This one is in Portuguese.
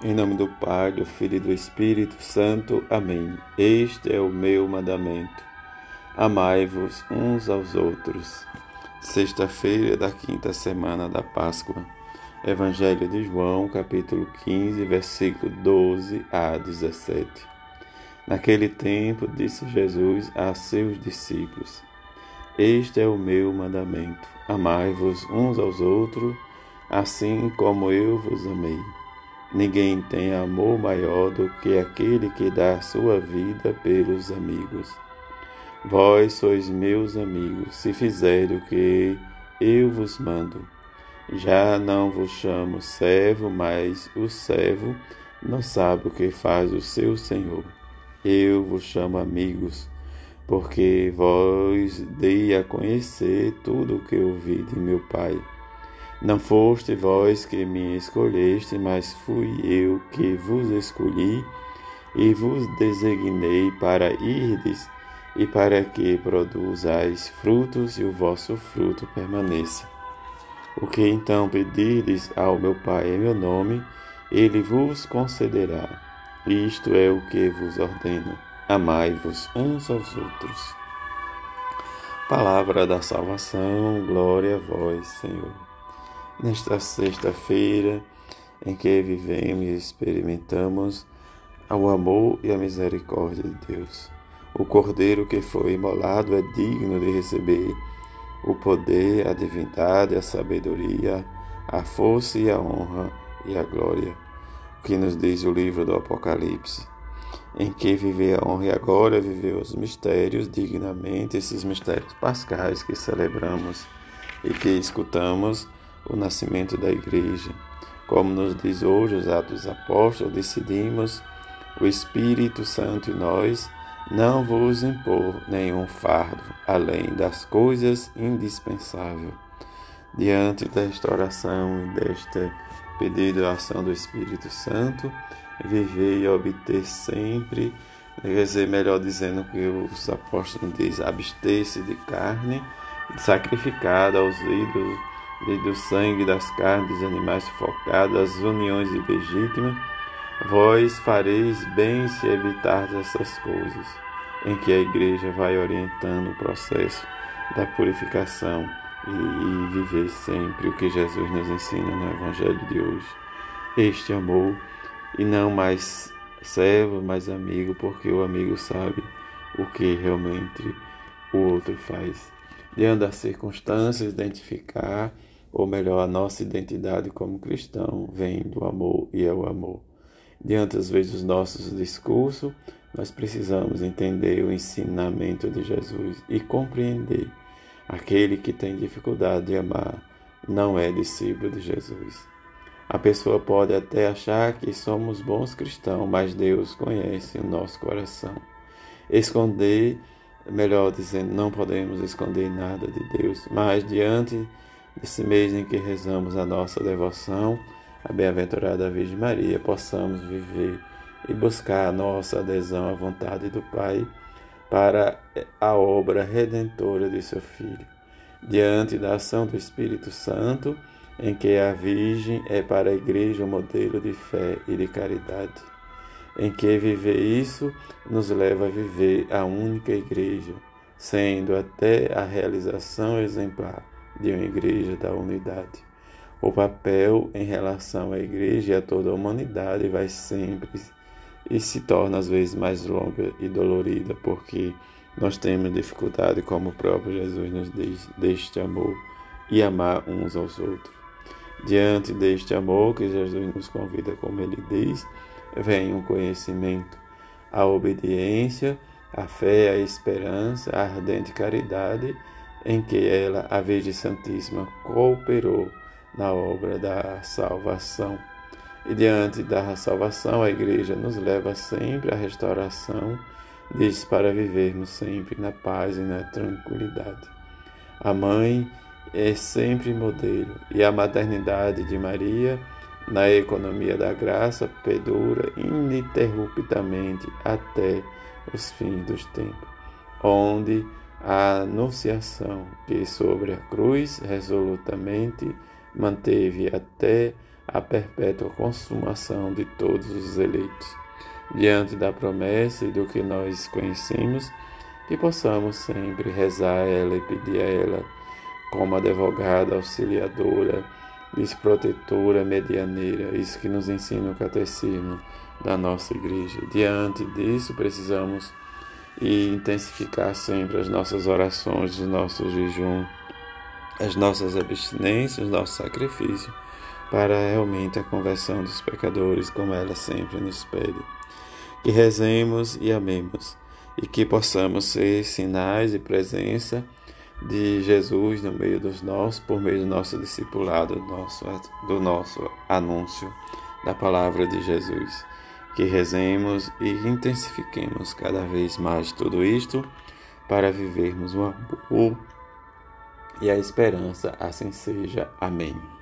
Em nome do Pai, do Filho e do Espírito Santo. Amém. Este é o meu mandamento. Amai-vos uns aos outros. Sexta-feira da quinta semana da Páscoa. Evangelho de João, capítulo 15, versículo 12 a 17. Naquele tempo, disse Jesus a seus discípulos: Este é o meu mandamento. Amai-vos uns aos outros, assim como eu vos amei. Ninguém tem amor maior do que aquele que dá sua vida pelos amigos. Vós sois meus amigos, se fizerem o que eu vos mando. Já não vos chamo servo, mas o servo não sabe o que faz o seu senhor. Eu vos chamo amigos, porque vós dei a conhecer tudo o que ouvi de meu Pai. Não foste vós que me escolheste, mas fui eu que vos escolhi e vos designei para irdes e para que produzais frutos e o vosso fruto permaneça. O que então pedirdes ao meu Pai em meu nome, ele vos concederá. Isto é o que vos ordeno: amai-vos uns aos outros. Palavra da salvação, glória a vós, Senhor nesta sexta-feira em que vivemos e experimentamos o amor e a misericórdia de Deus. O Cordeiro que foi imolado é digno de receber o poder, a divindade, a sabedoria, a força e a honra e a glória. Que nos diz o livro do Apocalipse. Em que viver a honra e a glória, viver os mistérios dignamente, esses mistérios pascais que celebramos e que escutamos o nascimento da Igreja. Como nos diz hoje os Atos Apóstolos, decidimos, o Espírito Santo e nós, não vos impor nenhum fardo, além das coisas indispensáveis. Diante da restauração e desta pedido à ação do Espírito Santo, viver e obter sempre, quer dizer, melhor dizendo que os apóstolos dizem, abster-se de carne sacrificada aos ídolos desde o sangue das carnes dos animais sufocados, as uniões ilegítimas, vós fareis bem se evitar essas coisas, em que a igreja vai orientando o processo da purificação e, e viver sempre o que Jesus nos ensina no Evangelho de hoje. Este amor, e não mais servo, mas amigo, porque o amigo sabe o que realmente o outro faz. Diante das circunstâncias, identificar ou melhor, a nossa identidade como cristão vem do amor e é o amor. Diante, às vezes, dos nossos discursos, nós precisamos entender o ensinamento de Jesus e compreender aquele que tem dificuldade de amar não é discípulo de Jesus. A pessoa pode até achar que somos bons cristãos, mas Deus conhece o nosso coração. Esconder, melhor dizendo, não podemos esconder nada de Deus, mas diante Nesse mês em que rezamos a nossa devoção à bem-aventurada Virgem Maria, possamos viver e buscar a nossa adesão à vontade do Pai para a obra redentora de seu Filho. Diante da ação do Espírito Santo, em que a Virgem é para a Igreja um modelo de fé e de caridade, em que viver isso nos leva a viver a única Igreja, sendo até a realização exemplar de uma igreja da unidade. O papel em relação à igreja e a toda a humanidade vai sempre e se torna às vezes mais longa e dolorida, porque nós temos dificuldade, como o próprio Jesus nos diz, deste amor e amar uns aos outros. Diante deste amor que Jesus nos convida, como ele diz, vem o conhecimento, a obediência, a fé, a esperança, a ardente caridade em que ela, a Virgem Santíssima, cooperou na obra da salvação. E diante da salvação, a Igreja nos leva sempre à restauração, diz para vivermos sempre na paz e na tranquilidade. A mãe é sempre modelo e a maternidade de Maria, na economia da graça, perdura ininterruptamente até os fins dos tempos, onde a anunciação que sobre a cruz resolutamente manteve até a perpétua consumação de todos os eleitos. Diante da promessa e do que nós conhecemos, que possamos sempre rezar a ela e pedir a ela como advogada, auxiliadora, desprotetora, medianeira, isso que nos ensina o catecismo da nossa igreja. Diante disso, precisamos intensificar sempre as nossas orações, os nossos jejum, as nossas abstinências, os nossos sacrifícios, para realmente a conversão dos pecadores, como ela sempre nos pede. Que rezemos e amemos, e que possamos ser sinais e presença de Jesus no meio dos nossos, por meio do nosso discipulado, do nosso, do nosso anúncio da palavra de Jesus. Que rezemos e intensifiquemos cada vez mais tudo isto para vivermos o amor e a esperança, assim seja. Amém.